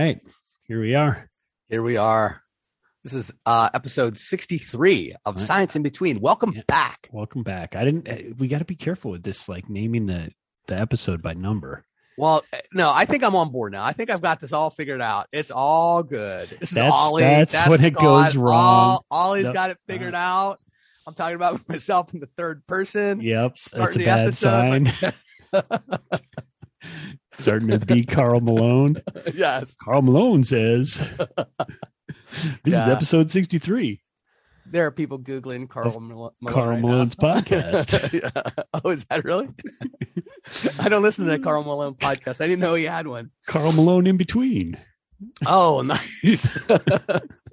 right. Here we are. Here we are. This is uh, episode 63 of Right. Science in Between. Welcome Yeah. back. Welcome back. I didn't uh, we got to be careful with this like naming the the episode by number. Well, uh, no, I think I'm on board now. I think I've got this all figured out. It's all good. This is That's- Ollie. that's when it goes wrong. All, Ollie's got it figured uh, out. I'm talking about myself in the third person. Yep. That's a Starting the bad episode. sign. Starting to be Karl Malone. yes. Karl Malone says This is episode 63. There are people Googling Karl Mal- Malone. Karl right now. Malone's podcast. Yeah. Oh, is that really? I don't listen to the Karl Malone podcast. I didn't know he had one. Karl Malone in between. Oh, nice.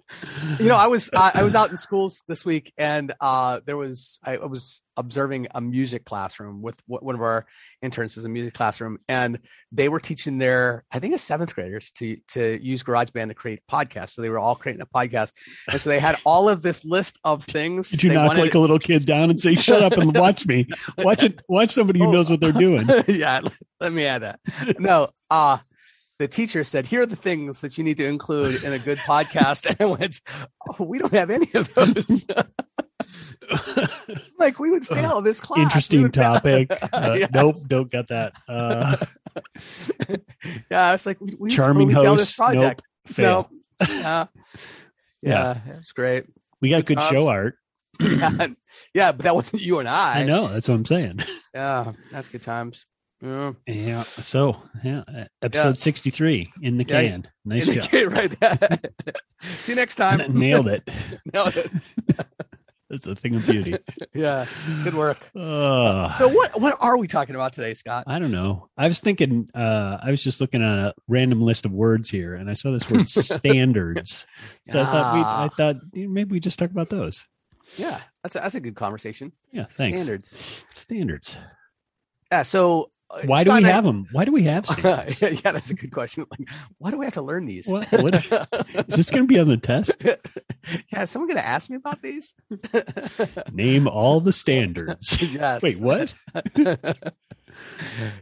you know, I was I, I was out in schools this week, and uh, there was I was observing a music classroom with one of our interns was a music classroom, and they were teaching their I think it's seventh graders to to use GarageBand to create podcasts. So they were all creating a podcast, and so they had all of this list of things. Did you knock wanted- like a little kid down and say, "Shut up and watch me"? Watch it. Watch somebody who Oh. knows what they're doing. yeah, let me add that. No, uh the teacher said, "Here are the things that you need to include in a good podcast." And I went, "Oh, we don't have any of those." like we would fail this class. Interesting topic. Uh, Yes. Nope, don't get that. Uh, yeah, I was like, we, we charming totally failed this host. Nope, project. fail. No, yeah, yeah, that's great. We got Good good show art. Yeah, yeah, but that wasn't you and I. I know. That's what I'm saying. Yeah, that's good times. Yeah. Yeah. So, yeah, episode 63 in the Yeah. can. Nice And job. kid right. See you next time. Nailed it. Nailed it. That's the thing of beauty. Yeah, good work. Uh, So what what are we talking about today, Scott? I don't know. I was thinking, uh, I was just looking at a random list of words here and I saw this word standards. So I thought we, I Ah. thought maybe we just talk about those. Yeah, that's a, that's a good conversation. Yeah. Thanks. Standards. Standards. Yeah. So Uh, why do we have them? Why do we have standards? yeah, yeah, that's a good question. Like, why do we have to learn these? What- what- Is this going to be on the test? yeah, is someone going to ask me about these? Name all the standards. yes. Wait, what?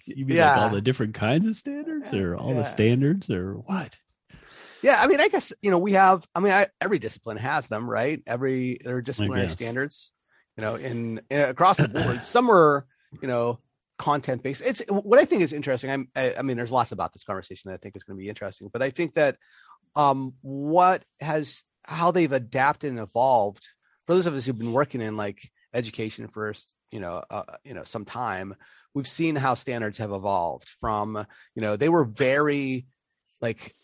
You mean yeah. like all the different kinds of standards or all Yeah. the standards or what? yeah, I mean, I guess you know we have. I mean, I, every discipline has them, right? Every there are disciplinary standards. You know, in, in across the board. Some are you know content based. It's what I think is interesting. I'm, I, I mean, there's lots about this conversation that I think is going to be interesting, but I think that um what has how they've adapted and evolved for those of us who've been working in like education for you know uh, you know some time we've seen how standards have evolved from you know they were very like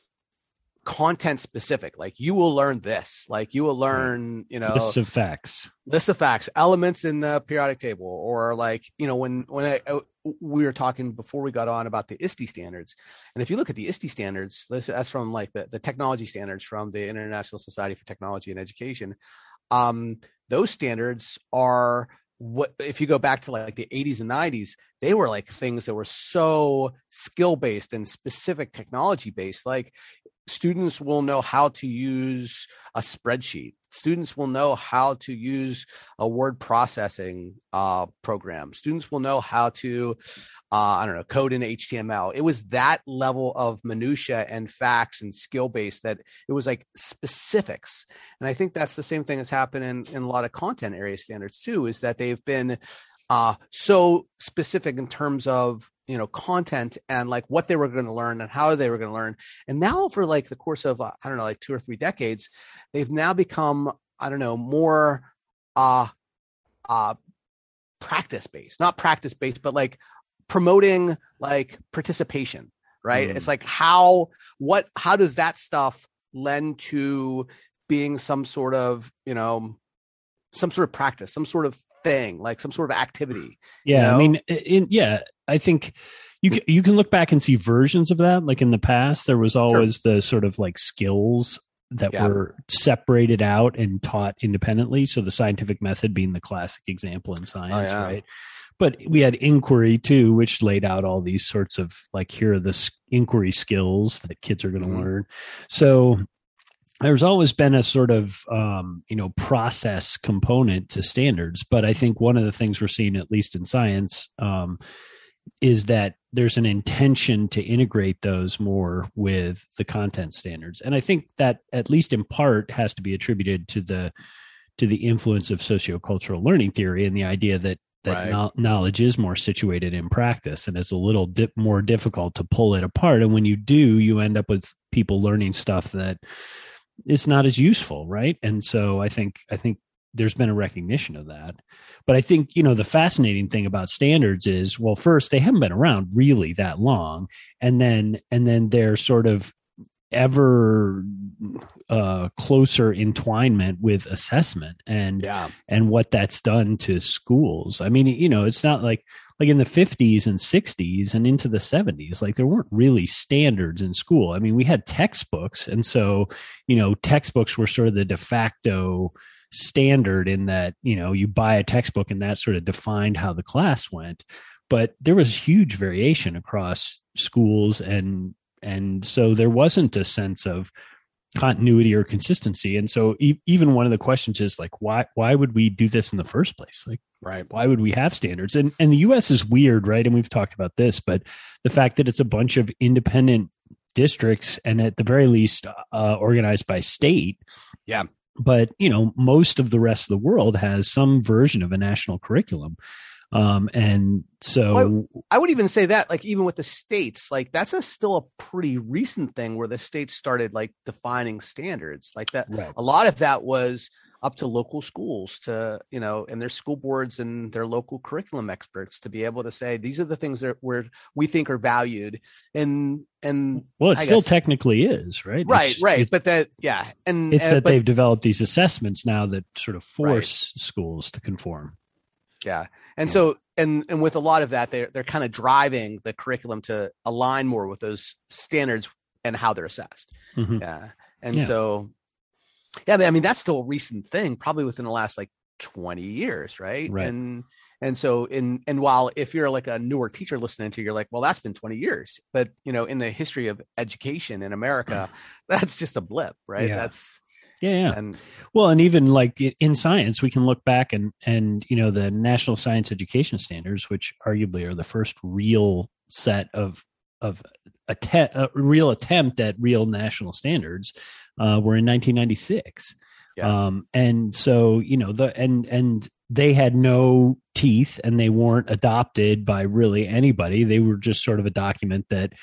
content specific like you will learn this like you will learn you know Lists of facts. list of facts elements in the periodic table or like you know when when I, I- we were talking before we got on about the ISTE standards and if you look at the ISTE standards this, that's from like the, the technology standards from the international society for technology and education um those standards are what if you go back to like the 80s and 90s they were like things that were so skill based and specific technology based like students will know how to use a spreadsheet. Students will know how to use a word processing uh, program. Students will know how to uh, i don't know code in html it was that level of minutia and facts and skill base that it was like specifics. And i think that's the same thing that's happened in, in a lot of content area standards too is that they've been uh, so specific in terms of you know content and like what they were going to learn and how they were going to learn and now for like the course of uh, i don't know like two or three decades they've now become i don't know more uh uh practice based not practice based but like promoting like participation right Mm. it's like how what how does that stuff lend to being some sort of you know some sort of practice some sort of thing like some sort of activity Yeah, know? I mean, in, yeah, I think you can, you can look back and see versions of that. Like in the past, there was always the sort of like skills that Yeah. were separated out and taught independently. So the scientific method being the classic example in science, Oh, yeah. right? But we had inquiry too, which laid out all these sorts of like here are the inquiry skills that kids are going to Mhm. learn. So there's always been a sort of um, you know process component to standards but i think one of the things we're seeing at least in science um, is that there's an intention to integrate those more with the content standards. And i think that at least in part has to be attributed to the to the influence of sociocultural learning theory and the idea that that right. no- knowledge is more situated in practice and it's a little dip more difficult to pull it apart. And when you do you end up with people learning stuff that is not as useful right? And so i think i think there's been a recognition of that. But I think, you know, the fascinating thing about standards is, well, first, they haven't been around really that long. And then, and then they're sort of ever uh, closer entwinement with assessment and yeah. and what that's done to schools. I mean, you know, it's not like like in the 50s and 60s and into the 70s like there weren't really standards in school. I mean, we had textbooks and so, you know, textbooks were sort of the de facto standard in that you know you buy a textbook and that sort of defined how the class went. But there was huge variation across schools and and so there wasn't a sense of continuity or consistency. And so e- even one of the questions is like why why would we do this in the first place? Like right. why would we have standards? And and the US is weird right? And we've talked about this but the fact that it's a bunch of independent districts and at the very least uh, organized by state yeah but you know most of the rest of the world has some version of a national curriculum um, and so well, I would even say that, like, even with the states, like that's a still a pretty recent thing where the states started like defining standards like that. Right. A lot of that was up to local schools to you know and their school boards and their local curriculum experts to be able to say these are the things that where we think are valued and and well it I still guess, technically is right right it's, right it's, but that yeah and it's and, that but, they've developed these assessments now that sort of force right. schools to conform yeah and yeah. so and and with a lot of that they're they're kind of driving the curriculum to align more with those standards and how they're assessed mm-hmm. yeah and yeah. so yeah, I mean that's still a recent thing, probably within the last like 20 years, right? right. And and so in and while if you're like a newer teacher listening to, you're like, well, that's been 20 years. But you know, in the history of education in America, that's just a blip, right? Yeah. That's yeah, yeah. And well, and even like in science, we can look back and and you know the National Science Education Standards, which arguably are the first real set of of a, te- a real attempt at real national standards uh, were in 1996. Yeah. Um, and so, you know, the, and, and they had no teeth and they weren't adopted by really anybody. They were just sort of a document that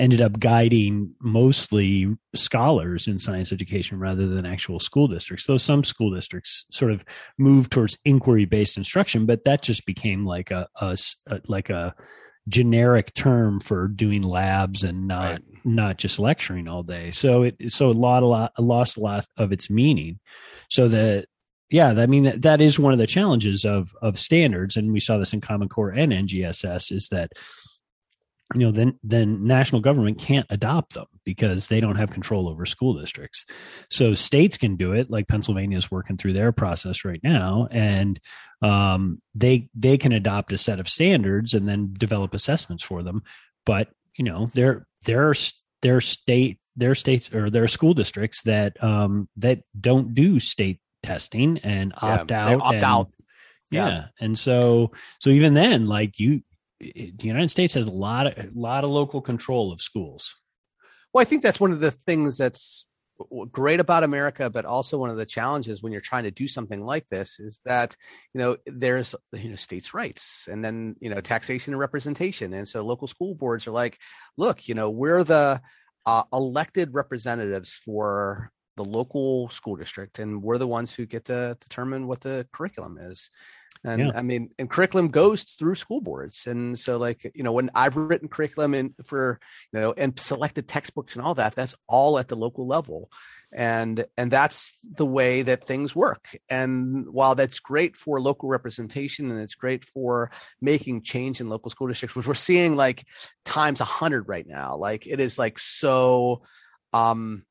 ended up guiding mostly scholars in science education rather than actual school districts. Though some school districts sort of moved towards inquiry based instruction, but that just became like a, a, a like a generic term for doing labs and not right. not just lecturing all day. So it so a lot a lot lost a lot of its meaning. So that yeah, I mean that, that is one of the challenges of of standards, and we saw this in Common Core and NGSS is that you know then then national government can't adopt them because they don't have control over school districts. So states can do it like pennsylvania is working through their process right now and um, they they can adopt a set of standards and then develop assessments for them. But you know there there are there state their states or their school districts that um that don't do state testing and opt yeah, out opt and, out. Yeah. yeah. And so so even then like you the United States has a lot of a lot of local control of schools. Well, I think that's one of the things that's great about America, but also one of the challenges when you're trying to do something like this is that you know there's you know states' rights and then you know taxation and representation, and so local school boards are like, look, you know, we're the uh, elected representatives for the local school district, and we're the ones who get to determine what the curriculum is and yeah. i mean and curriculum goes through school boards. And so like you know when i've written curriculum and for you know and selected textbooks and all that that's all at the local level. And and that's the way that things work. And while that's great for local representation and it's great for making change in local school districts which we're seeing like times a hundred right now like it is like so um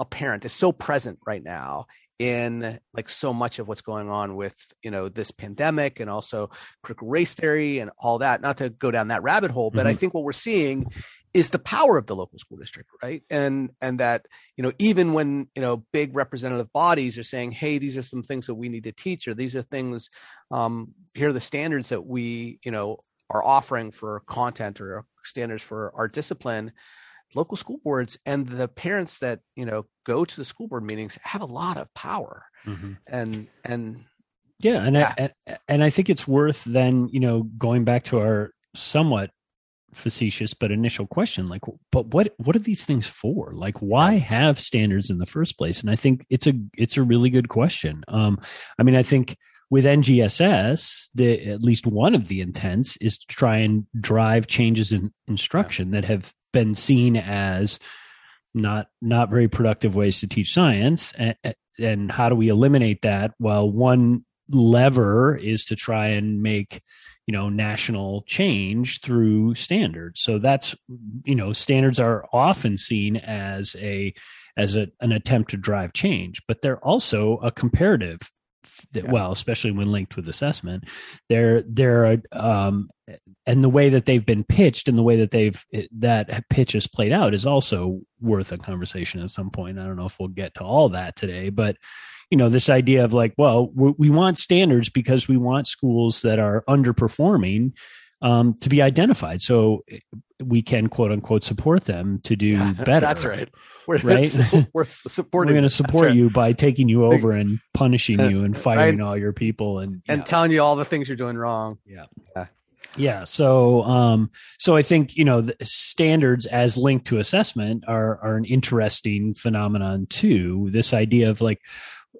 apparent. It's so present right now in like so much of what's going on with you know this pandemic and also critical race theory and all that not to go down that rabbit hole but mm-hmm. i think what we're seeing is the power of the local school district right and and that you know even when you know big representative bodies are saying hey these are some things that we need to teach or these are things um here are the standards that we you know are offering for content or standards for our discipline, local school boards and the parents that you know go to the school board meetings have a lot of power, mm-hmm. and and yeah, and yeah. I, and I think it's worth then you know going back to our somewhat facetious but initial question like but what what are these things for? Like why have standards in the first place? And i think it's a it's a really good question. Um i mean i think with ngss the at least one of the intents is to try and drive changes in instruction that have been seen as not not very productive ways to teach science and, and how do we eliminate that? Well one lever is to try and make you know national change through standards. So that's you know standards are often seen as a as a, an attempt to drive change but they're also a comparative that, yeah. well especially when linked with assessment they're they're um and the way that they've been pitched and the way that they've that pitch has played out is also worth a conversation at some point i don't know if we'll get to all that today but you know this idea of like well we want standards because we want schools that are underperforming um, to be identified so we can quote unquote support them to do yeah, better that's right we're right we're supporting we're going to support right. you by taking you over and punishing you and firing right. all your people and and telling you all the things you're doing wrong yeah, yeah. Yeah. So, um, so I think you know the standards as linked to assessment are are an interesting phenomenon too. This idea of like,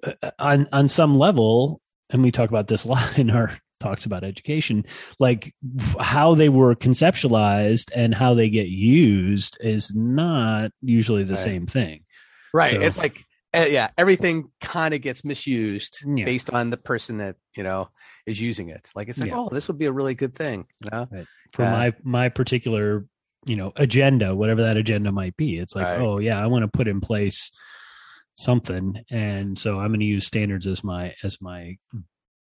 uh, on on some level, and we talk about this a lot in our talks about education, like how they were conceptualized and how they get used is not usually the right. same thing. Right. So, it's like uh, yeah, everything kind of gets misused yeah. based on the person that you know is using it. Like it's like, yeah. oh, this would be a really good thing. You know, right. for uh, my my particular you know agenda, whatever that agenda might be. It's like, right. oh yeah, I want to put in place something and so i'm going to use standards as my as my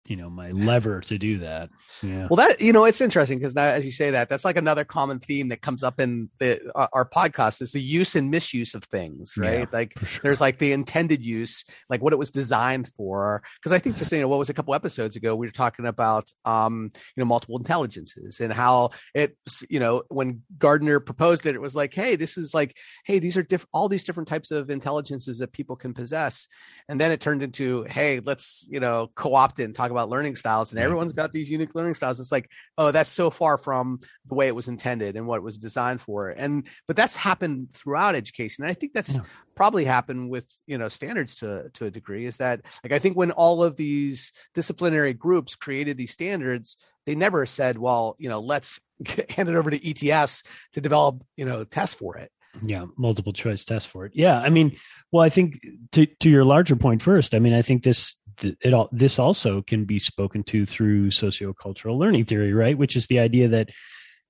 you know my lever to do that. Yeah. Well that you know it's interesting because as you say that that's like another common theme that comes up in the uh, our podcast is the use and misuse of things right? Yeah, like sure. there's like the intended use like what it was designed for. Because i think just you know what was a couple episodes ago we were talking about um you know multiple intelligences and how it you know when gardner proposed it it was like hey this is like hey these are diff- all these different types of intelligences that people can possess. And then it turned into hey let's you know co-opt it and talk about learning styles and everyone's got these unique learning styles. It's like oh that's so far from the way it was intended and what it was designed for. And but that's happened throughout education and i think that's yeah. probably happened with you know standards to to a degree is that like i think when all of these disciplinary groups created these standards they never said well you know let's hand it over to ets to develop you know tests for it. Yeah multiple choice test for it. Yeah i mean well i think to to your larger point first i mean i think this it all this also can be spoken to through sociocultural learning theory right? Which is the idea that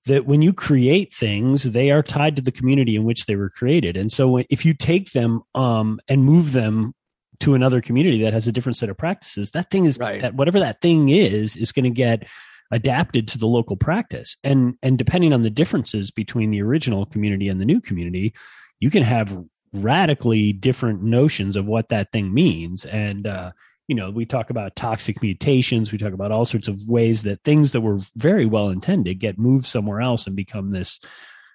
that when you create things they are tied to the community in which they were created. And so when, if you take them um and move them to another community that has a different set of practices that thing is right. that whatever that thing is is going to get adapted to the local practice. And and depending on the differences between the original community and the new community you can have radically different notions of what that thing means. And uh, you know we talk about toxic mutations we talk about all sorts of ways that things that were very well intended get moved somewhere else and become this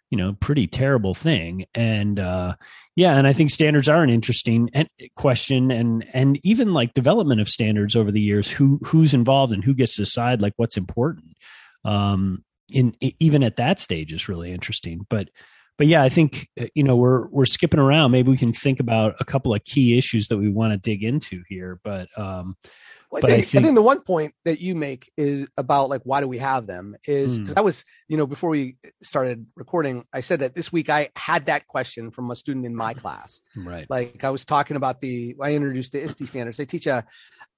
you know pretty terrible thing. And uh yeah and i think standards are an interesting question. And and even like development of standards over the years who who's involved and who gets to decide like what's important. Um in even at that stage is really interesting. But but yeah i think uh, you know we're we're skipping around. Maybe we can think about a couple of key issues that we want to dig into here but um well, I, think, I, think, I, think, the one point that you make is about like why do we have them is because mm. I was you know before we started recording I said that this week I had that question from a student in my class. Right. Like I was talking about the I introduced the ISTE standards. They teach a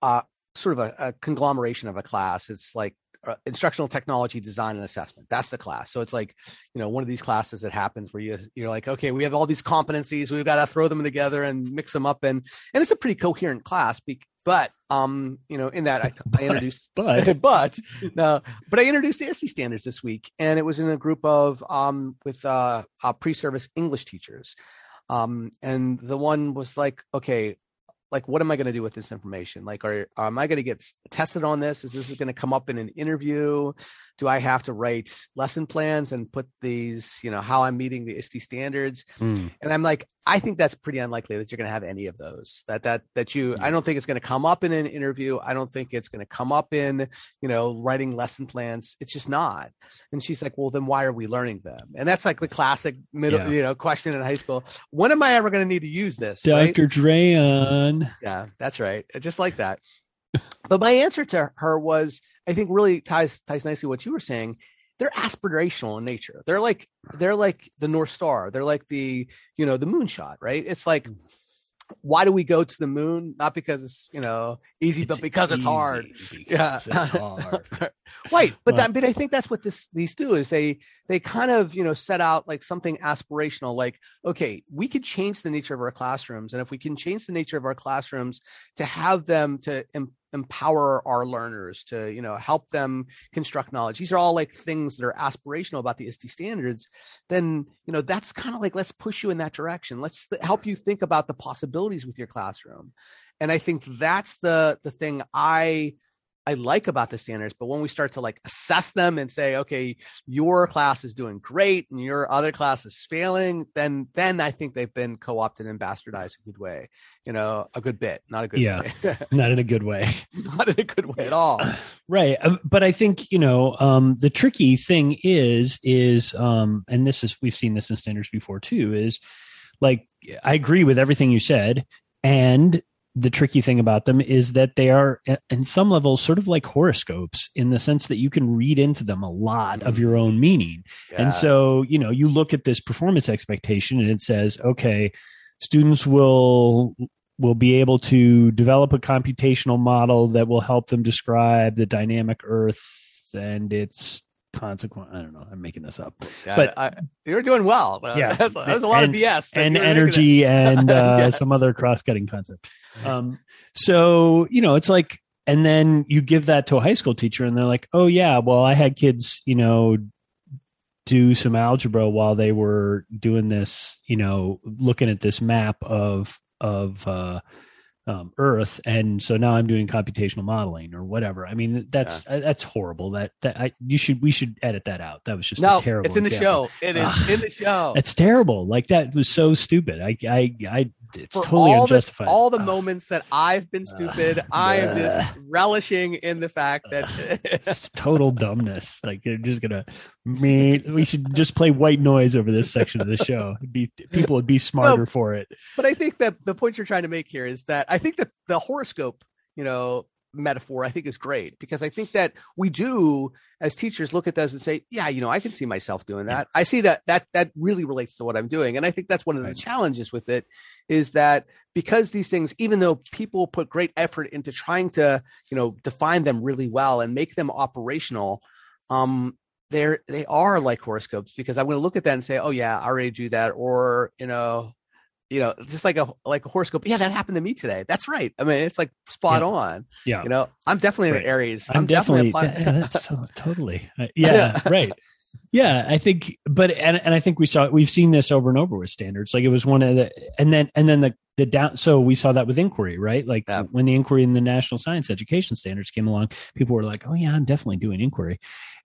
uh, sort of a, a, conglomeration of a class. It's like uh, instructional technology design and assessment. That's the class. So it's like you know one of these classes that happens where you you're like okay we have all these competencies we've got to throw them together and mix them up and and it's a pretty coherent class but um, you know, in that I, I introduced, but but no, but I introduced the ISTE standards this week, and it was in a group of um with uh, uh pre-service English teachers, um, and the one was like, okay, like what am i going to do with this information? Like are am i going to get tested on this? Is this going to come up in an interview? Do i have to write lesson plans and put these you know how i'm meeting the ISTE standards? Mm. and i'm like i think that's pretty unlikely that you're going to have any of those that that that you i don't think it's going to come up in an interview i don't think it's going to come up in you know writing lesson plans it's just not and she's like well then why are we learning them and that's like the classic middle yeah. you know question in high school when am i ever going to need to use this dr right? Drayon yeah, that's right. Uh, just like that. but my answer to her was, I think really ties ties nicely what you were saying. They're aspirational in nature. They're like they're like the North Star. They're like the you know the moonshot, right? It's like mm why do we go to the moon? Not because it's you know easy, it's but because it's hard. Yeah, it's hard. right. But that, but I think that's what this these do is they they kind of you know set out like something aspirational, like okay, we could change the nature of our classrooms, and if we can change the nature of our classrooms to have them to empower our learners to you know help them construct knowledge. These are all like things that are aspirational about the ISTE standards then you know that's kind of like let's push you in that direction. Let's th- help you think about the possibilities with your classroom. And i think that's the the thing i I like about the standards, but when we start to like assess them and say, okay, your class is doing great and your other class is failing, then then I think they've been co-opted and bastardized a good way, you know, a good bit, not a good yeah, not in a good way, not in a good way at all. right, um, but I think you know um, the tricky thing is is um, and this is we've seen this in standards before too is like I agree with everything you said, and the tricky thing about them is that they are in some levels sort of like horoscopes in the sense that you can read into them a lot of mm-hmm. your own meaning yeah. and so you know you look at this performance expectation and it says okay students will will be able to develop a computational model that will help them describe the dynamic earth and its consequent. I don't know. I'm making this up, yeah, but I, you're doing well. Yeah, that was, a lot and, of BS and energy and uh, yes. some other cross-cutting concept. Um, so you know, it's like, and then you give that to a high school teacher, and they're like, "Oh yeah, well, I had kids, you know." do some algebra while they were doing this you know looking at this map of of uh um, Earth, and so now I'm doing computational modeling or whatever. I mean, that's yeah. that's horrible. That that I you should we should edit that out. That was just no, terrible. It's in example. the show. It is in the show. It's terrible. Like that was so stupid. I I I it's For totally all unjustified. The, all the moments that I've been stupid, uh, I am just relishing in the fact that it's total dumbness. Like they're just gonna me. We should just play white noise over this section of the show. It'd be people would be smarter no, for it. But I think that the point you're trying to make here is that I think that the horoscope, you know, metaphor I think is great because I think that we do as teachers look at those and say, yeah, you know, I can see myself doing that. I see that that that really relates to what I'm doing. And I think that's one of the right. challenges with it is that because these things even though people put great effort into trying to, you know, define them really well and make them operational, um they're they are like horoscopes because I'm going to look at that and say, "Oh yeah, I already do that," or you know, you know, just like a like a horoscope. Yeah, that happened to me today. That's right. I mean, it's like spot yeah. on. Yeah. You know, I'm definitely right. an Aries. I'm, I'm definitely, definitely yeah, that's so, totally. Uh, yeah, right. Yeah, I think, but and and I think we saw we've seen this over and over with standards. Like it was one of the, and then and then the the down. So we saw that with inquiry, right? Like yeah. when the inquiry in the national science education standards came along, people were like, "Oh yeah, I'm definitely doing inquiry,"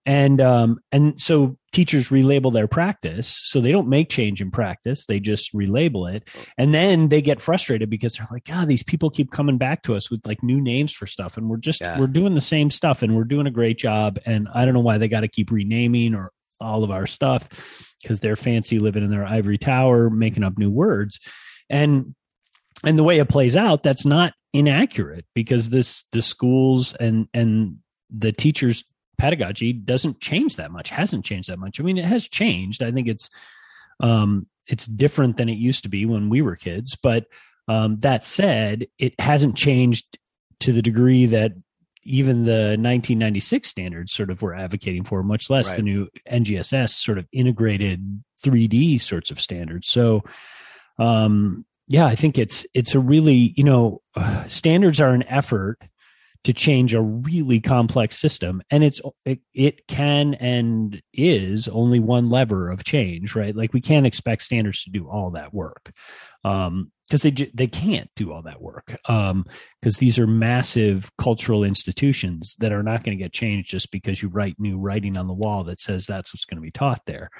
and um and so teachers relabel their practice so they don't make change in practice they just relabel it and then they get frustrated because they're like god these people keep coming back to us with like new names for stuff and we're just yeah. we're doing the same stuff and we're doing a great job and i don't know why they got to keep renaming or all of our stuff because they're fancy living in their ivory tower making up new words and and the way it plays out that's not inaccurate because this the schools and and the teachers pedagogy doesn't change that much hasn't changed that much. I mean it has changed. I think it's um it's different than it used to be when we were kids but um that said it hasn't changed to the degree that even the 1996 standards sort of were advocating for much less right. the new ngss sort of integrated 3d sorts of standards. So um yeah i think it's it's a really you know standards are an effort to change a really complex system and it's it, it, can and is only one lever of change right like we can't expect standards to do all that work um, because they they can't do all that work um because these are massive cultural institutions that are not going to get changed just because you write new writing on the wall that says that's what's going to be taught there.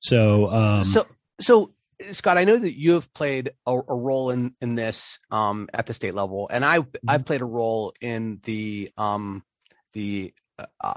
So, um, so, so Scott, I know that you have played a, a role in in this um, at the state level, and I mm-hmm. I've played a role in the um, the uh, uh,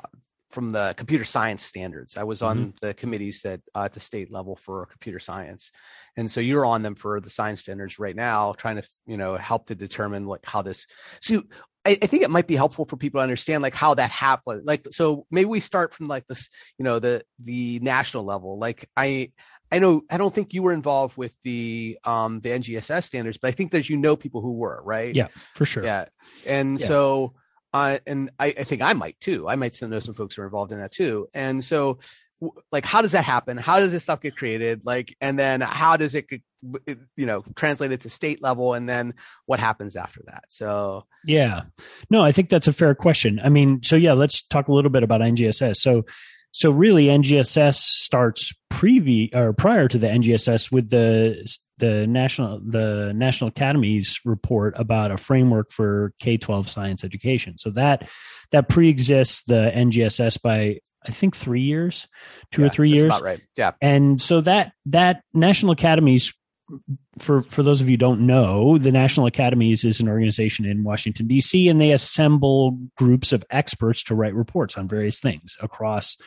from the computer science standards. I was on mm-hmm. the committees that uh, at the state level for computer science, and so you're on them for the science standards right now, trying to you know help to determine like how this. So I, I, think it might be helpful for people to understand like how that happened. Like so, maybe we start from like this, you know, the the national level. Like I. I know I don't think you were involved with the um the NGSS standards, but I think that you know people who were, right? Yeah, for sure. Yeah. And yeah. so uh, and I, I, think I might too. I might still know some folks who are involved in that too. And so, like, how does that happen? How does this stuff get created? Like, and then how does it, get, you know, translated to state level? And then what happens after that? So, yeah, no, I think that's a fair question. I mean, so yeah, let's talk a little bit about NGSS. So, so really, NGSS starts previ or prior to the NGSS with the the national the National Academies report about a framework for K twelve science education. So that that pre-exists the NGSS by I think three years, two yeah, or three years. right. Yeah. And so that that National Academies for for those of you don't know, the National Academies is an organization in Washington D.C. and they assemble groups of experts to write reports on various things across.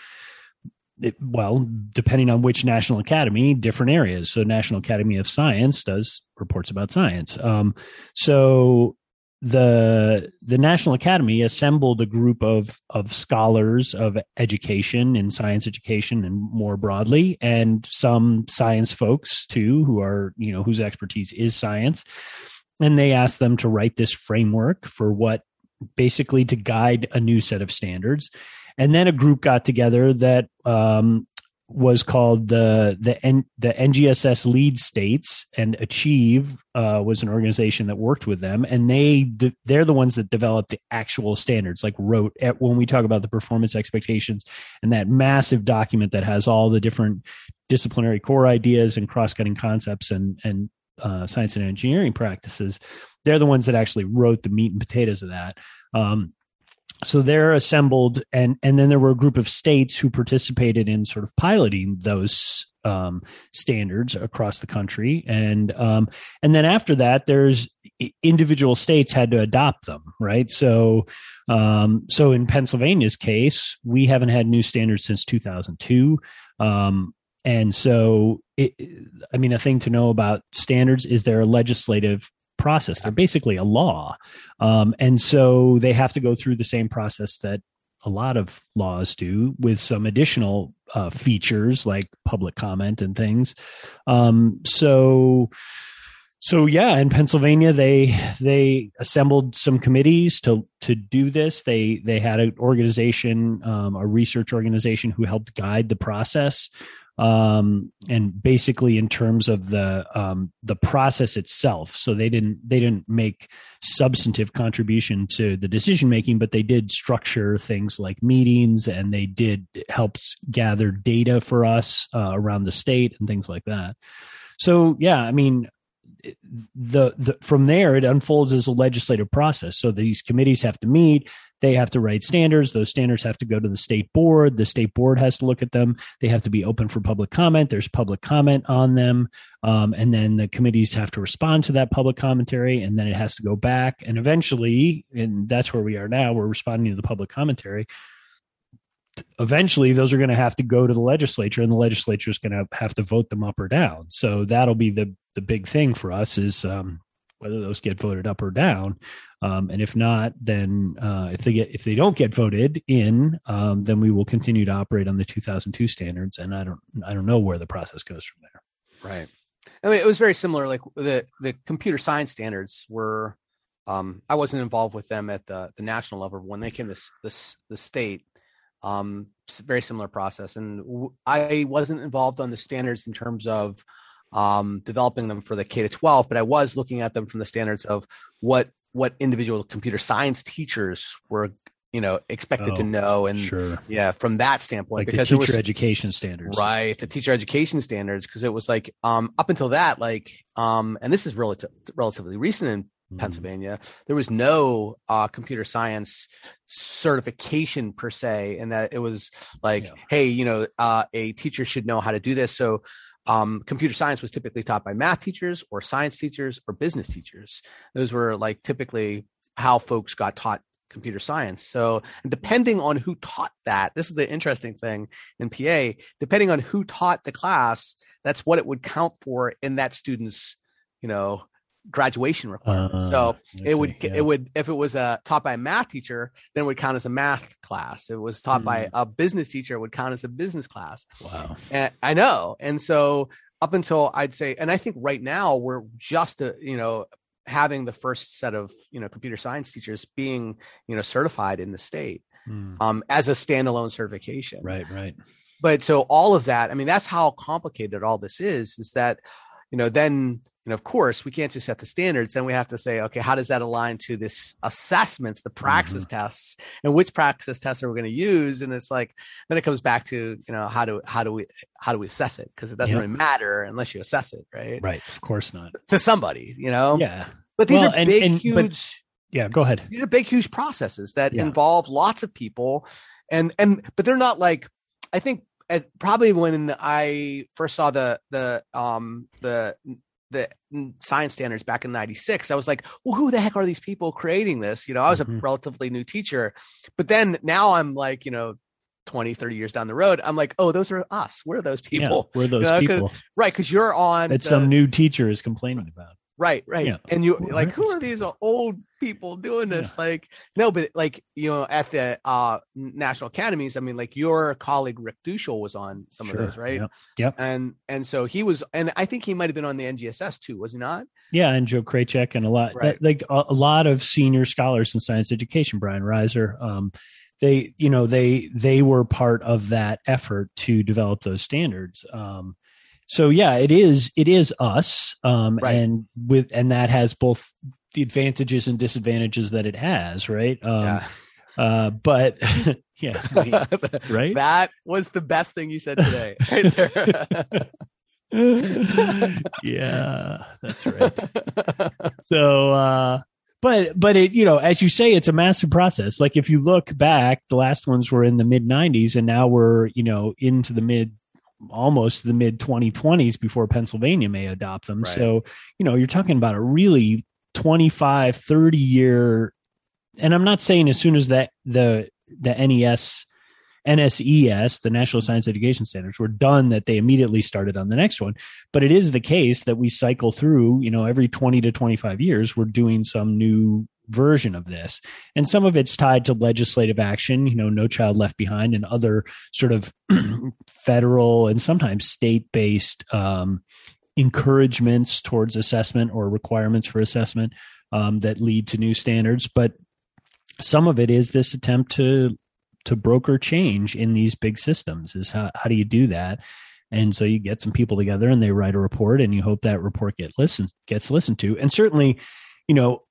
It, well, depending on which national academy, different areas. So, National Academy of Science does reports about science. Um, so, the the National Academy assembled a group of of scholars of education in science education and more broadly, and some science folks too, who are you know whose expertise is science, and they asked them to write this framework for what basically to guide a new set of standards. And then a group got together that um, was called the the N, the NGSS lead states and Achieve uh, was an organization that worked with them and they they're the ones that developed the actual standards like wrote at, when we talk about the performance expectations and that massive document that has all the different disciplinary core ideas and cross-cutting concepts and and uh, science and engineering practices they're the ones that actually wrote the meat and potatoes of that. Um, so they're assembled and and then there were a group of states who participated in sort of piloting those um, standards across the country. And um, and then after that there's individual states had to adopt them right? So um, so in pennsylvania's case we haven't had new standards since 2002 um, and so it, i mean a thing to know about standards is there a legislative process. They're basically a law. Um, and so they have to go through the same process that a lot of laws do with some additional uh, features like public comment and things. Um, so, so yeah, in Pennsylvania, they they assembled some committees to to do this. They they had an organization, um, a research organization, who helped guide the process um, and basically in terms of the um, the process itself. So they didn't they didn't make substantive contribution to the decision making, but they did structure things like meetings, and they did help gather data for us uh, around the state and things like that. So yeah, I mean, the, the from there it unfolds as a legislative process. So these committees have to meet they have to write standards those standards have to go to the state board the state board has to look at them they have to be open for public comment there's public comment on them um, and then the committees have to respond to that public commentary and then it has to go back and eventually and that's where we are now we're responding to the public commentary. Eventually those are going to have to go to the legislature and the legislature is going to have to vote them up or down. So that'll be the the big thing for us is um, whether those get voted up or down. Um, and if not then uh, if they get if they don't get voted in um, then we will continue to operate on the 2002 standards and i don't i don't know where the process goes from there. Right. I mean it was very similar like the the computer science standards were um, I wasn't involved with them at the, the national level when they came to this the state um, very similar process, and I wasn't involved on the standards in terms of um, developing them for the K to 12, but I was looking at them from the standards of what what individual computer science teachers were you know expected Oh, to know and sure. yeah from that standpoint Like the because teacher it was education standards. right the teacher education standards because it was like um up until that like um and this is relative relatively recent in Mhm. Pennsylvania there was no uh computer science certification per se and that it was like Yeah. hey you know uh a teacher should know how to do this so um, computer science was typically taught by math teachers or science teachers or business teachers. Those were like typically how folks got taught computer science. So, depending on who taught that, this is the interesting thing in PA, depending on who taught the class, that's what it would count for in that student's, you know, graduation requirement. Uh, so, it would yeah. it would if it was uh, taught by a math teacher then it would count as a math class if it was taught by Mm. a business teacher it would count as a business class wow. and I know. And so up until I'd say, and I think right now we're just, uh, you know, having the first set of, you know, computer science teachers being, you know, certified in the state Mm. um, as a standalone certification. Right, right. But so all of that, I mean, that's how complicated all this is, is that, you know, then, know, of course, we can't just set the standards. Then we have to say, okay, how does that align to this assessments, the praxis tests, and which praxis tests are we going to use? And it's like, then it comes back to, you know, how do how do we how do we assess it? Because it doesn't Yep. really matter unless you assess it, right? Right. Of course not. To somebody, you know. Yeah. But these Well, are and- big, and- but- huge Yeah. Go ahead. these are big huge processes that Yeah. involve lots of people and and but they're not like i think probably when i first saw the the um the the science standards back in 96 i was like well who the heck are these people creating this? You know i was Mhm. a relatively new teacher. But then now i'm like you know 20 30 years down the road i'm like oh those are us. We're those people. Yeah, we're those know, 'cause people. right because you're on that the- some new teacher is complaining about. Right, right. Yeah. And you like who are these old people doing this? Like no, but like you know, at the uh national academies, I mean, like your colleague Rick Duschl was on some Sure, of those, right? Yep. Yep. And and so he was, and I think he might have been on the NGSS too, was he not? Yeah, and Joe Krajcik and a lot, Right. like a, a lot of senior scholars in science education. Brian Reiser, um, they, you know, they they were part of that effort to develop those standards. Um, so yeah, it is it is us, um, Right. and with and that has both the advantages and disadvantages that it has, right? Um, yeah. Uh, but yeah, right. that was the best thing you said today, right there. yeah, that's right. so uh but but it you know as you say it's a massive process like if you look back the last ones were in the mid 90s and now we're you know into the mid almost the mid 2020s before pennsylvania may adopt them Right. so you know you're talking about a really 25 30 year and i'm not saying as soon as that the the nes NSES, the National Science Education Standards, were done that they immediately started on the next one. But it is the case that we cycle through, you know, every 20 to 25 years, we're doing some new version of this. And some of it's tied to legislative action, you know, No Child Left Behind and other sort of federal and sometimes state based um, encouragements towards assessment or requirements for assessment um, that lead to new standards. But some of it is this attempt to to broker change in these big systems is how, how do you do that and so you get some people together and they write a report and you hope that report get listened gets listened to and certainly you know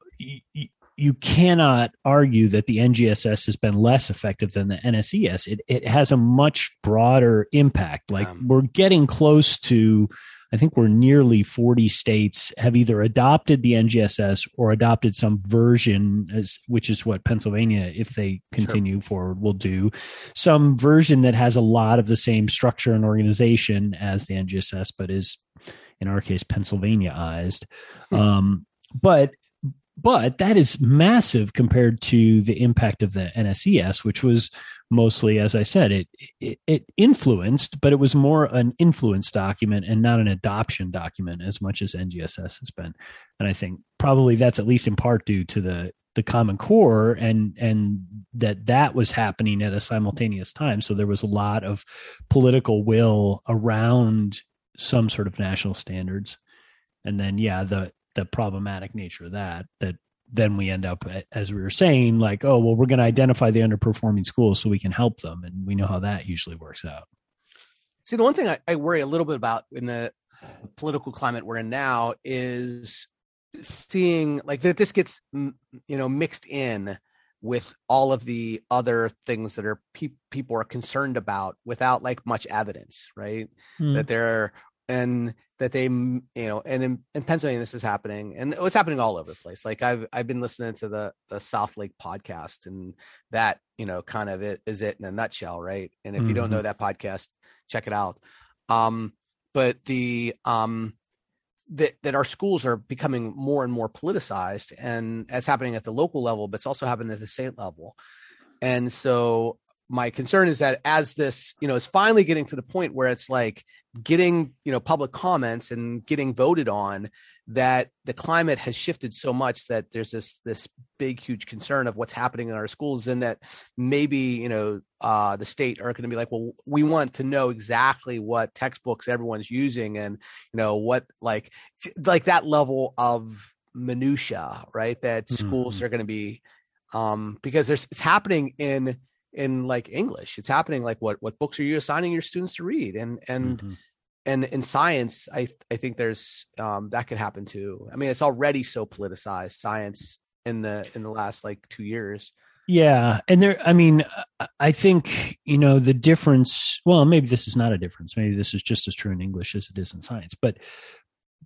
you cannot argue that the NGSS has been less effective than the NSES. It it has a much broader impact. Like Um, we're getting close to, I think we're nearly 40 states have either adopted the NGSS or adopted some version, as, which is what Pennsylvania, if they continue forward, will do. Some version that has a lot of the same structure and organization as the NGSS, but is in our case Pennsylvaniaized. Hmm. Um, but but that is massive compared to the impact of the NSES, which was mostly, as I said, it, it it influenced, but it was more an influence document and not an adoption document as much as NGSS has been. And I think probably that's at least in part due to the the Common Core and and that that was happening at a simultaneous time. So there was a lot of political will around some sort of national standards, and then yeah, the the problematic nature of that that then we end up as we were saying like oh well we're going to identify the underperforming schools so we can help them and we know how that usually works out See, the one thing I, I worry a little bit about in the political climate we're in now is seeing like that this gets you know mixed in with all of the other things that are pe- people are concerned about without like much evidence right mm. that there and that they you know and in, in pennsylvania this is happening and it's happening all over the place like i've i've been listening to the the Southlake podcast and that you know kind of it is it in a nutshell right and if mm-hmm. you don't know mm-hmm. that podcast check it out um but the um that that our schools are becoming more and more politicized and that's happening at the local level but it's also happening at the state level and so my concern is that as this you know is finally getting to the point where it's like getting you know public comments and getting voted on that the climate has shifted so much that there's this this big huge concern of what's happening in our schools and that maybe you know uh, the state are going to be like well we want to know exactly what textbooks everyone's using and you know what like like that level of minutia right that mm-hmm. schools are going to be um because there's it's happening in in like English. It's happening like what what books are you assigning your students to read? And and mm-hmm. and in science, I I think there's um that could happen too. I mean, it's already so politicized science in the in the last like two years. Yeah, and there I mean, I think, you know, the difference, well, maybe this is not a difference. Maybe this is just as true in English as it is in science. But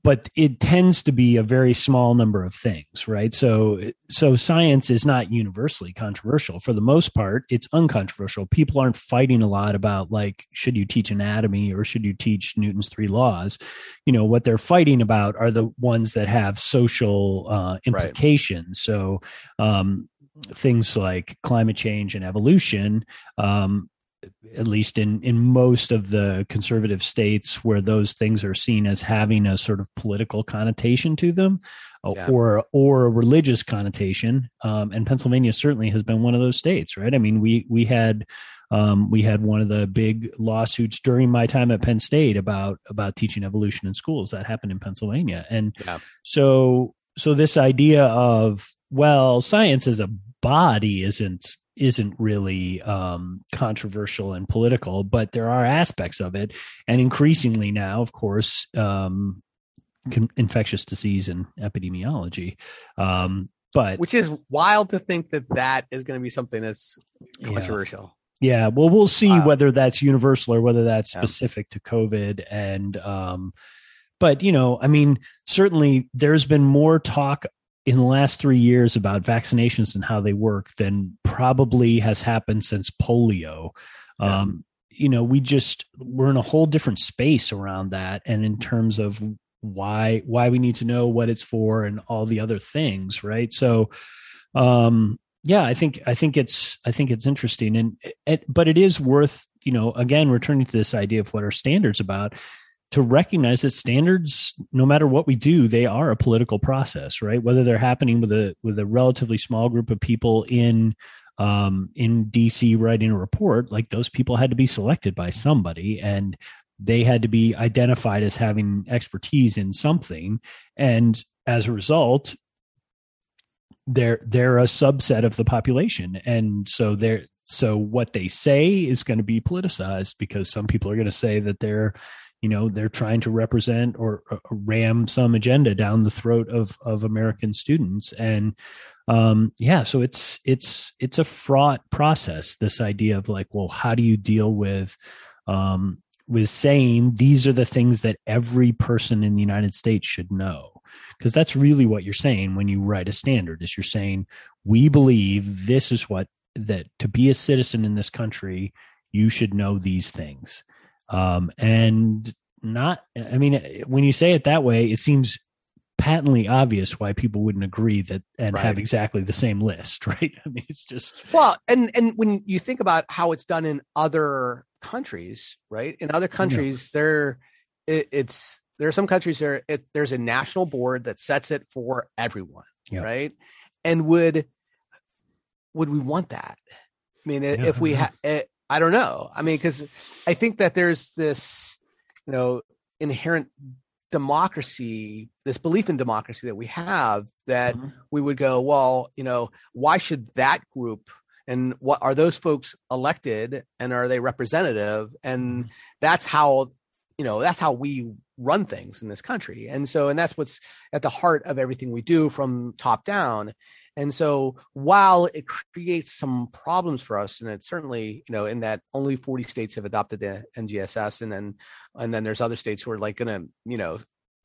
but it tends to be a very small number of things right? So so science is not universally controversial. For the most part it's uncontroversial. People aren't fighting a lot about like should you teach anatomy or should you teach newton's three laws? You know what they're fighting about are the ones that have social uh, implications. Right. so um, things like climate change and evolution um, at least in in most of the conservative states where those things are seen as having a sort of political connotation to them uh, yeah. or or a religious connotation um, and Pennsylvania certainly has been one of those states right i mean we we had um, we had one of the big lawsuits during my time at Penn State about about teaching evolution in schools that happened in Pennsylvania and yeah. so so this idea of well science as a body isn't isn't really um, controversial and political, but there are aspects of it, and increasingly now, of course, um, con- infectious disease and epidemiology. Um, but which is wild to think that that is going to be something that's controversial. Yeah. yeah well, we'll see wow. whether that's universal or whether that's yeah. specific to COVID. And, um, but you know, I mean, certainly there's been more talk in the last three years about vaccinations and how they work than probably has happened since polio. Yeah. Um, you know, we just we're in a whole different space around that, and in terms of why why we need to know what it's for and all the other things, right? So, um, yeah, I think I think it's I think it's interesting, and it, but it is worth you know again returning to this idea of what our standards about to recognize that standards no matter what we do they are a political process right? Whether they're happening with a with a relatively small group of people in um, in dc writing a report like those people had to be selected by somebody and they had to be identified as having expertise in something. And as a result they're they're a subset of the population. And so they're so what they say is going to be politicized because some people are going to say that they're you know they're trying to represent or, or ram some agenda down the throat of of American students. And um yeah so it's it's it's a fraught process this idea of like well how do you deal with um with saying these are the things that every person in the United States should know? Because that's really what you're saying when you write a standard is you're saying we believe this is what that to be a citizen in this country you should know these things um, and not, I mean, when you say it that way, it seems patently obvious why people wouldn't agree that and right. have exactly the same list, right? I mean, it's just well, and and when you think about how it's done in other countries, right? In other countries, yeah. there it, it's there are some countries there it, there's a national board that sets it for everyone, yeah. right? And would would we want that? I mean, yeah. if we had I don't know. I mean, because I think that there's this, you know, inherent democracy, this belief in democracy that we have that mm-hmm. we would go, well, you know, why should that group and what are those folks elected and are they representative? And mm-hmm. that's how, you know, that's how we run things in this country. And so, and that's what's at the heart of everything we do from top down. And so while it creates some problems for us, and it's certainly, you know, in that only 40 states have adopted the NGSS, and then and then there's other states who are like gonna, you know,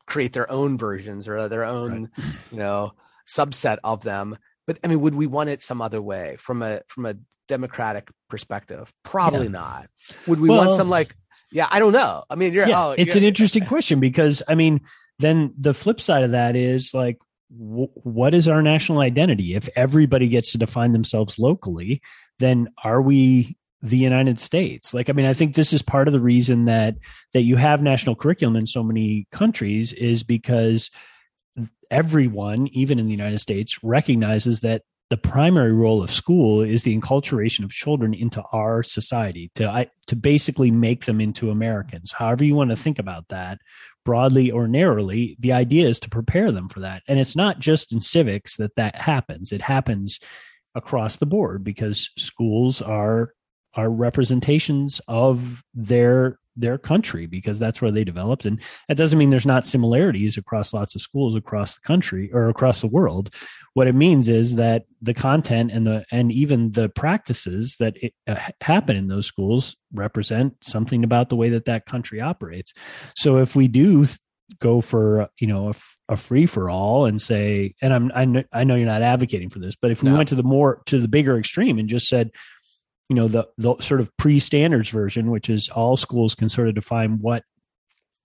create their own versions or their own, right. you know, subset of them. But I mean, would we want it some other way from a from a democratic perspective? Probably yeah. not. Would we well, want some like yeah, I don't know. I mean, you're yeah, oh, it's an interesting question because I mean, then the flip side of that is like what is our national identity? If everybody gets to define themselves locally, then are we the United States? Like, I mean, I think this is part of the reason that that you have national curriculum in so many countries is because everyone, even in the United States, recognizes that the primary role of school is the enculturation of children into our society to to basically make them into Americans. However you want to think about that, broadly or narrowly, the idea is to prepare them for that. And it's not just in civics that that happens. It happens across the board because schools are are representations of their their country because that's where they developed. And that doesn't mean there's not similarities across lots of schools across the country or across the world. What it means is that the content and the and even the practices that it, uh, happen in those schools represent something about the way that that country operates. So if we do go for you know a, a free for all and say and i'm I know, I know you're not advocating for this but if we no. went to the more to the bigger extreme and just said you know the the sort of pre-standards version which is all schools can sort of define what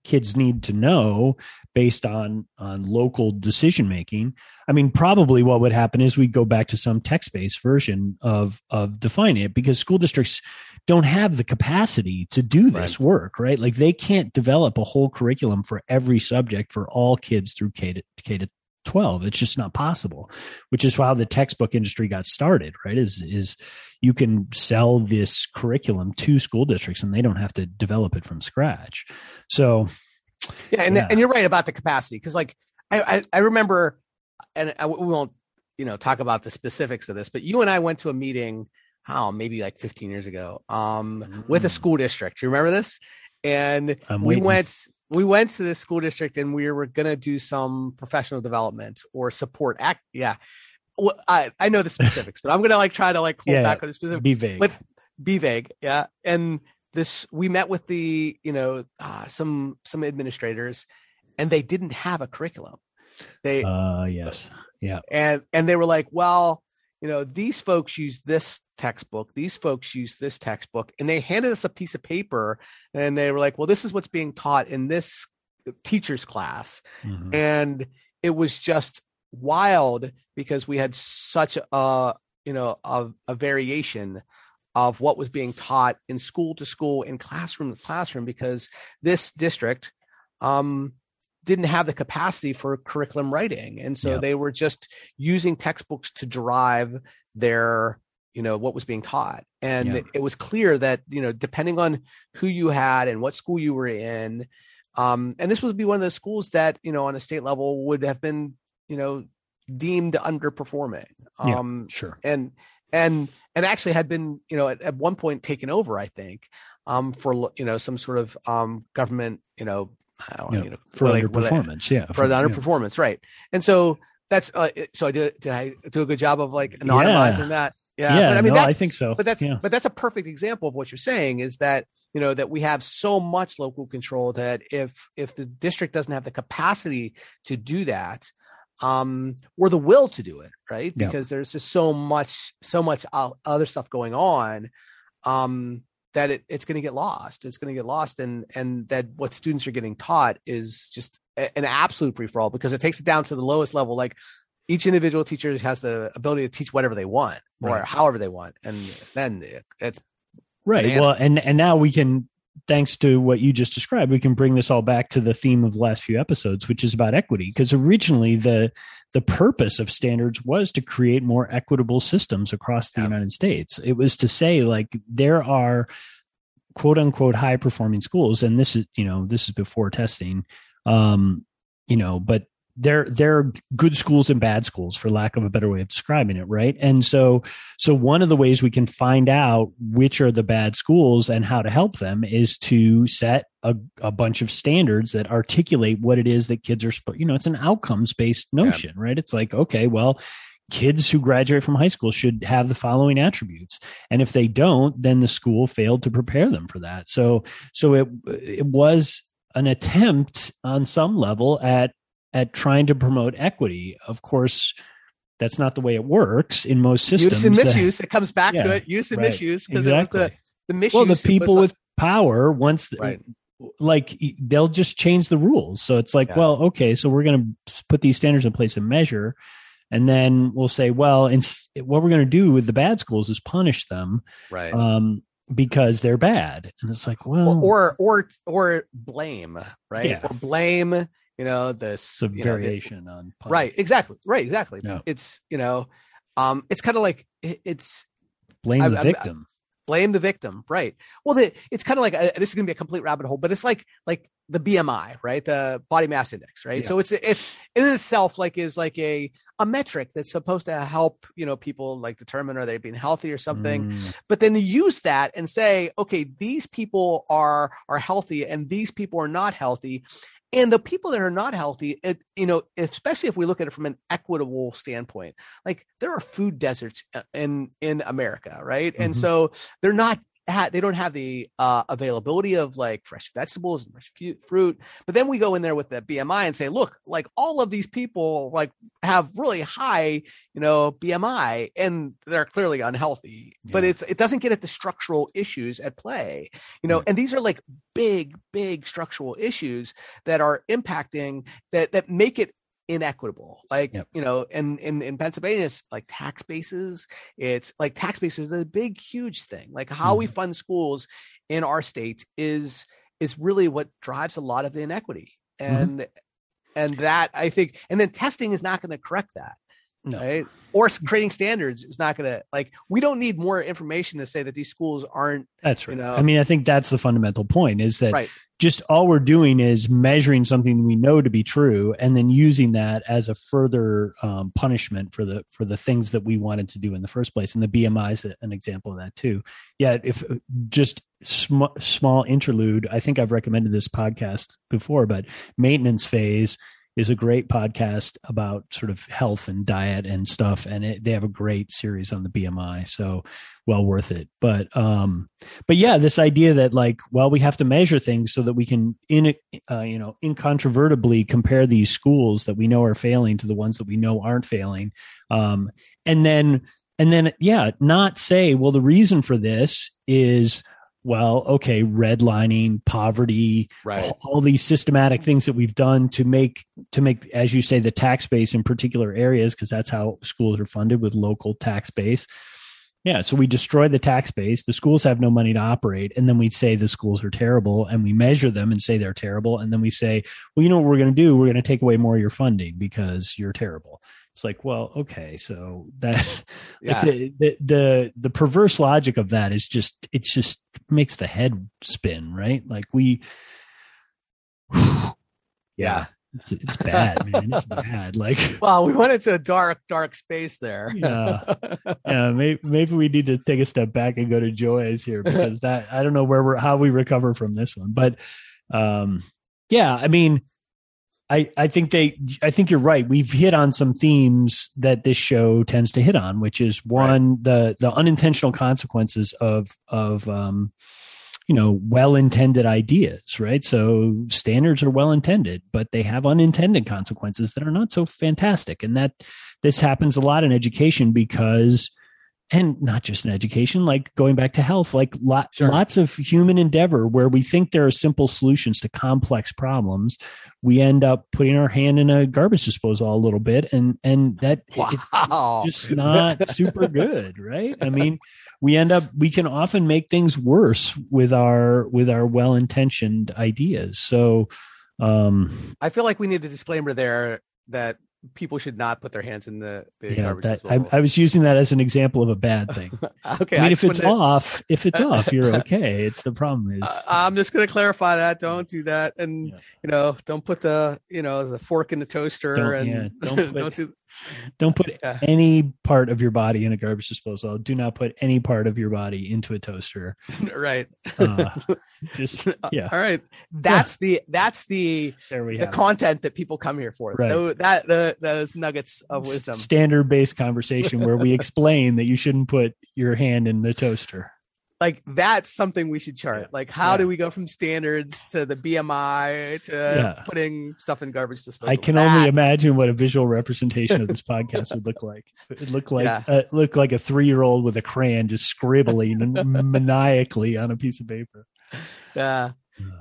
kids need to know based on on local decision making i mean probably what would happen is we go back to some text-based version of of defining it because school districts don't have the capacity to do this right. work right like they can't develop a whole curriculum for every subject for all kids through k to k to 12 it's just not possible which is how the textbook industry got started right is is you can sell this curriculum to school districts and they don't have to develop it from scratch so yeah and, yeah. and you're right about the capacity because like I, I, I remember and I, we won't you know talk about the specifics of this but you and i went to a meeting how maybe like 15 years ago um mm. with a mm. school district you remember this and we went we went to this school district and we were going to do some professional development or support act yeah. Well, I, I know the specifics but i'm going to like try to like hold yeah, back on the specifics be vague. but be vague yeah. And this we met with the you know uh, some some administrators and they didn't have a curriculum. They uh yes. Yeah. And and they were like well you know, these folks use this textbook, these folks use this textbook, and they handed us a piece of paper and they were like, well, this is what's being taught in this teacher's class. Mm-hmm. And it was just wild because we had such a, you know, a, a variation of what was being taught in school to school in classroom to classroom because this district um didn't have the capacity for curriculum writing and so they were just using textbooks to drive their you know what was being taught and it was clear that you know depending on who you had and what school you were in um and this would be one of those schools that you know on a state level would have been you know deemed underperforming um yeah, sure and and and actually had been you know at, at one point taken over i think um for you know some sort of um government you know yeah, you know, for like, underperformance, yeah, for, for the underperformance, yeah. right? And so that's uh, so I did. Did I do a good job of like anonymizing yeah. that? Yeah, yeah. But, I mean, no, I think so. But that's yeah. but that's a perfect example of what you're saying is that you know that we have so much local control that if if the district doesn't have the capacity to do that, um, or the will to do it, right? Because there's just so much so much other stuff going on. Um, that it, it's going to get lost. It's going to get lost, and and that what students are getting taught is just an absolute free for all because it takes it down to the lowest level. Like each individual teacher has the ability to teach whatever they want or right. however they want, and then it's right. Well, and and now we can thanks to what you just described, we can bring this all back to the theme of the last few episodes, which is about equity. Because originally the the purpose of standards was to create more equitable systems across the yeah. United States. It was to say like there are quote unquote high performing schools, and this is you know this is before testing, um, you know, but there there are good schools and bad schools for lack of a better way of describing it right? And so so one of the ways we can find out which are the bad schools and how to help them is to set a, a bunch of standards that articulate what it is that kids are you know it's an outcomes based notion yeah. right? It's like okay well kids who graduate from high school should have the following attributes. And if they don't then the school failed to prepare them for that. So so it it was an attempt on some level at at trying to promote equity of course that's not the way it works in most systems use and misuse it comes back yeah, to it use and right, misuse because exactly. it was the the misuse well the people with power once right. like they'll just change the rules so it's like yeah. well okay so we're going to put these standards in place and measure and then we'll say well in, what we're going to do with the bad schools is punish them right um, because they're bad and it's like well or or or blame right yeah. or blame you know this a variation know, the, on right exactly right exactly yeah. it's you know um it's kind of like it, it's blame I, the victim blame the victim right well the, it's kind of like uh, this is going to be a complete rabbit hole but it's like like the bmi right the body mass index right yeah. so it's it's in itself like is like a a metric that's supposed to help you know people like determine are they being healthy or something mm. but then use that and say okay these people are are healthy and these people are not healthy and the people that are not healthy it, you know especially if we look at it from an equitable standpoint like there are food deserts uh, in in america right mm-hmm. and so they're not they don't have the uh, availability of like fresh vegetables and fresh fruit. But then we go in there with the BMI and say, look, like all of these people like have really high, you know, BMI and they're clearly unhealthy. Yeah. But it's it doesn't get at the structural issues at play, you know. And these are like big, big structural issues that are impacting that that make it inequitable. Like, yep. you know, and in, in Pennsylvania, it's like tax bases. It's like tax bases is a big, huge thing. Like how mm-hmm. we fund schools in our state is is really what drives a lot of the inequity. Mm-hmm. And mm-hmm. and that I think, and then testing is not going to correct that. No. Right? Or creating standards is not going to like. We don't need more information to say that these schools aren't. That's right. You know, I mean, I think that's the fundamental point is that right. just all we're doing is measuring something we know to be true, and then using that as a further um, punishment for the for the things that we wanted to do in the first place. And the BMI is an example of that too. Yeah, if uh, just sm- small interlude, I think I've recommended this podcast before, but maintenance phase is a great podcast about sort of health and diet and stuff and it, they have a great series on the bmi so well worth it. But um but yeah this idea that like well we have to measure things so that we can in uh, you know incontrovertibly compare these schools that we know are failing to the ones that we know aren't failing um and then and then yeah not say well the reason for this is well, okay, redlining, poverty, right. all, all, these systematic things that we've done to make to make, as you say, the tax base in particular areas, because that's how schools are funded with local tax base. Yeah, so we destroy the tax base. The schools have no money to operate, and then we say the schools are terrible, and we measure them and say they're terrible, and then we say, well, you know what we're going to do? We're going to take away more of your funding because you're terrible it's like well okay so that yeah. like the, the, the the perverse logic of that is just it's just makes the head spin right? Like we yeah. It's, it's bad man. It's bad. Like well we went into a dark dark space there. Yeah. Yeah maybe, maybe we need to take a step back and go to joy's here because that i don't know where we're how we recover from this one but um yeah i mean I, I think they I think you're right. We've hit on some themes that this show tends to hit on, which is one right. the the unintentional consequences of of um, you know well intended ideas, right? So standards are well intended, but they have unintended consequences that are not so fantastic, and that this happens a lot in education because and not just in education, like going back to health, like lot, sure. lots of human endeavor where we think there are simple solutions to complex problems. We end up putting our hand in a garbage disposal a little bit, and and that wow. just not super good, right? I mean, we end up we can often make things worse with our with our well intentioned ideas. So, um, I feel like we need a disclaimer there that people should not put their hands in the, the yeah, that, I, I, was using that as an example of a bad thing. okay, I mean, I if it's to... off, if it's off, you're okay. It's the problem is. Uh, I'm just going to clarify that. Don't do that, and yeah. you know, don't put the you know the fork in the toaster, don't, and yeah, don't, put, don't do. Don't put Yeah. any part of your body in a garbage disposal. Do not put any part of your body into a toaster. right. Uh, just yeah, All right. That's the that's the there we the have it. content that people come here for. Right. That the, those nuggets of wisdom. standard based conversation where we explain that you shouldn't put your hand in the toaster. Like that's something we should chart. Like how Yeah. do we go from standards to the BMI to Yeah. putting stuff in garbage disposal? I can only imagine what a visual representation of this podcast would look like. It looked like Yeah. uh, looked like a three year old with a crayon just scribbling maniacally on a piece of paper. Yeah.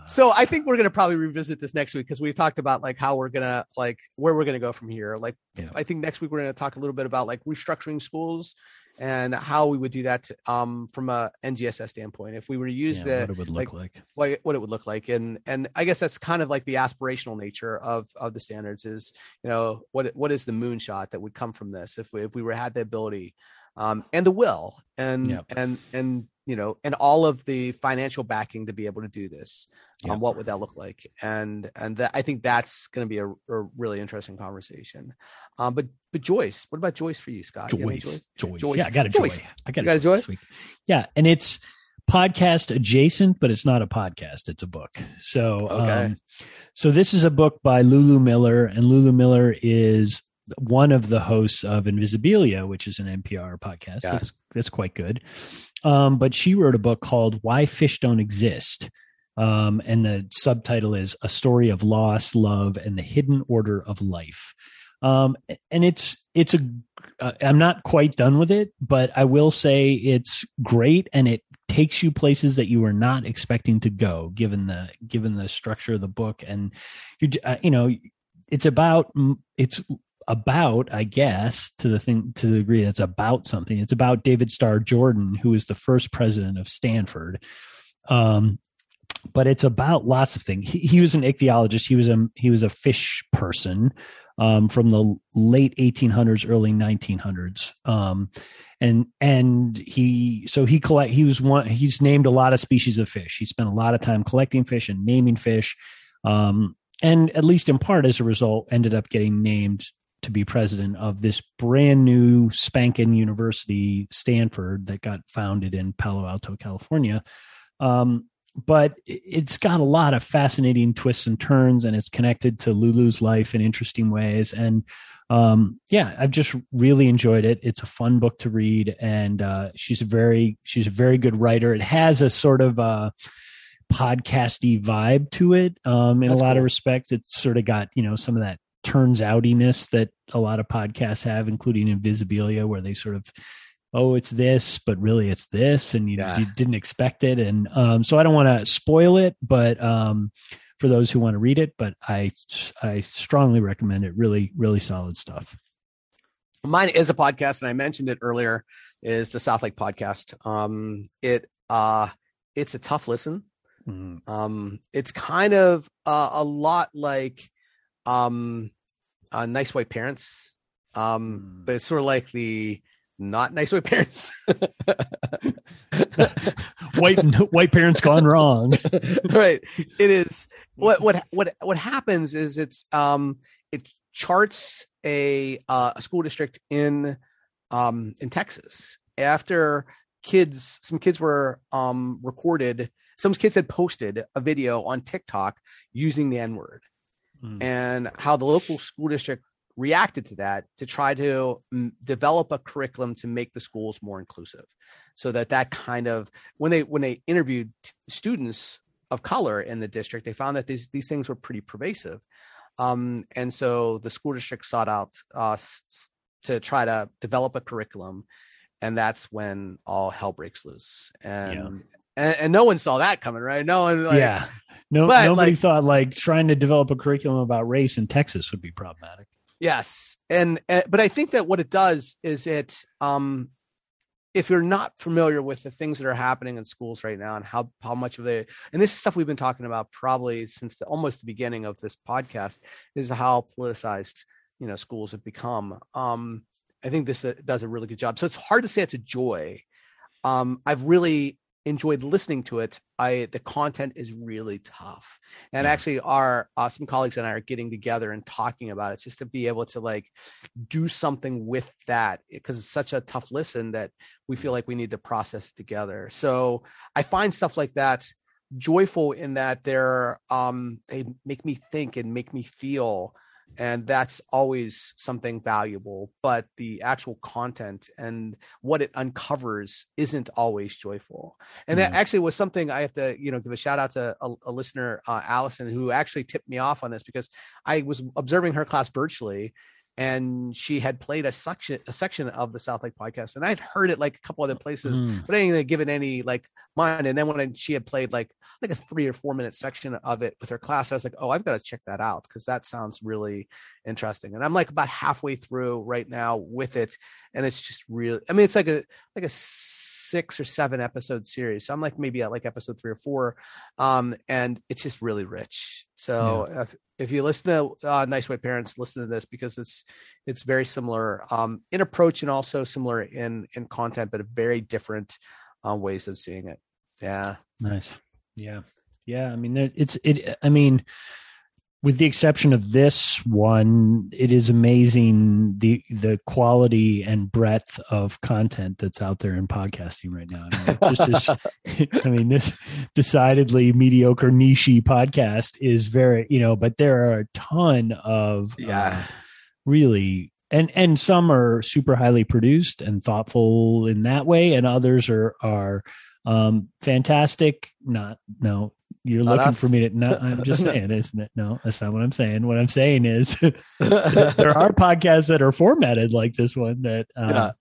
So I think we're gonna probably revisit this next week because we've talked about like how we're gonna like where we're gonna go from here. Like. I think next week we're gonna talk a little bit about like restructuring schools and how we would do that um from a NGSS standpoint. If we were to use Yeah, the what it would look like. what what it would look like and and i guess that's kind of like the aspirational nature of of the standards is you know what what is the moonshot that would come from this if we if we were had the ability um and the will and Yep. and and you know and all of the financial backing to be able to do this Yep. um what would that look like and and that i think that's going to be a, a really interesting conversation um but but joyce what about joyce for you scott You Joyce, Joyce, Joyce. Yeah, I got a Joyce. joy. I got You a got a joy joy? this week. Yeah, and it's podcast adjacent, but it's not a podcast. It's a book. So, Okay. um, so this is a book by Lulu Miller, and Lulu Miller is one of the hosts of Invisibilia, which is an NPR podcast. Yeah. That's that's quite good. Um, but she wrote a book called "Why Fish Don't Exist." Um, and the subtitle is A Story of Loss, Love, and the Hidden Order of Life. Um, and it's it's a uh, I'm not quite done with it, but I will say it's great and it takes you places that you were not expecting to go given the given the structure of the book and you uh, you know it's about it's about I guess to the thing to the degree that's about something it's about David Starr Jordan who is the first president of Stanford um but it's about lots of things he, he was an ichthyologist he was a he was a fish person um, from the late 1800s, early 1900s. Um, and and he so he collect he was one he's named a lot of species of fish. He spent a lot of time collecting fish and naming fish, um, and at least in part as a result, ended up getting named to be president of this brand new spanking university, Stanford, that got founded in Palo Alto, California. Um, but it's got a lot of fascinating twists and turns and it's connected to lulu's life in interesting ways and um, yeah i've just really enjoyed it it's a fun book to read and uh, she's a very she's a very good writer it has a sort of uh podcasty vibe to it um, in That's a lot cool. of respects it's sort of got you know some of that turns outiness that a lot of podcasts have including invisibilia where they sort of oh it's this but really it's this and you, Yeah. you didn't expect it. And um, so i don't want to spoil it but um, for those who want to read it but i i strongly recommend it. Really really solid stuff. Mine is a podcast and i mentioned it earlier is the Southlake podcast. Um it uh it's a tough listen. Mm, um it's kind of uh, a lot like um uh, nice white parents. Um Mm. but it's sort of like the not nice white parents. White white parents gone wrong. Right. It is. What what what what happens is it's um it charts a uh, a school district in um in Texas after kids some kids were um recorded some kids had posted a video on TikTok using the n-word Mm. and how the local school district reacted to that to try to mm, develop a curriculum to make the schools more inclusive so that that kind of when they when they interviewed t- students of color in the district they found that these these things were pretty pervasive um, and so the school district sought out uh, s- s- to try to develop a curriculum and that's when all hell breaks loose and Yeah. And, and no one saw that coming right no one like, yeah no but, nobody like- thought like trying to develop a curriculum about race in texas would be problematic Yes, and, and but I think that what it does is it, um, if you're not familiar with the things that are happening in schools right now and how how much of the and this is stuff we've been talking about probably since the, almost the beginning of this podcast is how politicized you know schools have become. Um, I think this uh, does a really good job. So it's hard to say it's a joy. Um, I've really enjoyed listening to it. I the content is really tough, and Yeah. actually, our uh, some colleagues and I are getting together and talking about it just to be able to like do something with that because it's such a tough listen that we feel like we need to process it together. So I find stuff like that joyful in that they're um they make me think and make me feel and that's always something valuable but the actual content and what it uncovers isn't always joyful and that Mhm. actually was something i have to you know give a shout out to a, a listener uh, allison who actually tipped me off on this because i was observing her class virtually and she had played a section a section of the Southlake podcast and i'd heard it like a couple other places Mm. but I didn't give it any like mind. And then when I, she had played like like a three or four minute section of it with her class, I was like, oh, I've got to check that out because that sounds really interesting. And I'm like about halfway through right now with it, and it's just really. I mean, it's like a like a six or seven episode series. So I'm like maybe at like episode three or four, um, and it's just really rich. So if if you listen to uh, Nice White Parents, listen to this because it's it's very similar um, in approach and also similar in in content, but very different uh, ways of seeing it. Yeah. Nice. Yeah. Yeah. I mean, there- it's, it, I mean, with the exception of this one, it is amazing the the quality and breadth of content that's out there in podcasting right now. I mean, just I mean, this decidedly mediocre niche podcast is very, you know, but there are a ton of uh, really and and some are super highly produced and thoughtful in that way and others are are um fantastic not no you're Not looking us. for me to no i'm just saying isn't it no that's not what i'm saying what i'm saying is there are podcasts that are formatted like this one that uh, Yeah.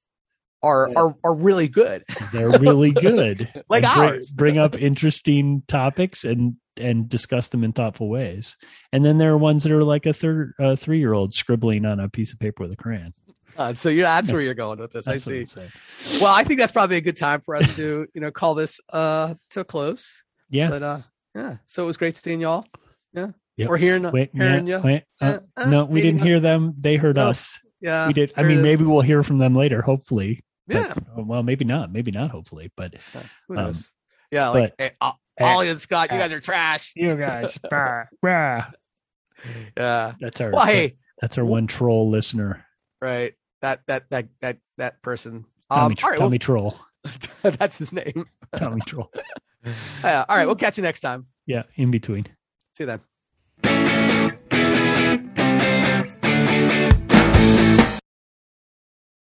are are are really good. they're really good Like and bring- bring up interesting topics and and discuss them in thoughtful ways and then there are ones that are like a third uh, three year old scribbling on a piece of paper with a crayon Uh, so you that's where you're going with this. I That's what see. Well, I think that's probably a good time for us to you know call this uh to a close. yeah But uh yeah. So it was great seeing y'all. Yeah. Yep. Or hearing Wait, hearing yeah, you. wait, uh, Uh, uh, no, we didn't not. hear them. They heard No. us. Yeah. we did. I mean, maybe we'll hear from them later. Hopefully. but- Yeah. well, maybe not. Maybe not. Hopefully, but Who um, knows? yeah, like but- hey, uh, eh, Ollie and Scott, you guys are trash. you guys, rah, rah. Yeah. that's our. Well, hey, that's our one troll listener, right. That that that that that person. Tommy, Um, all right, Tommy Troll. that's his name. Tommy Troll. Oh, yeah. All right, we'll catch you next time. Yeah, in between. See you then.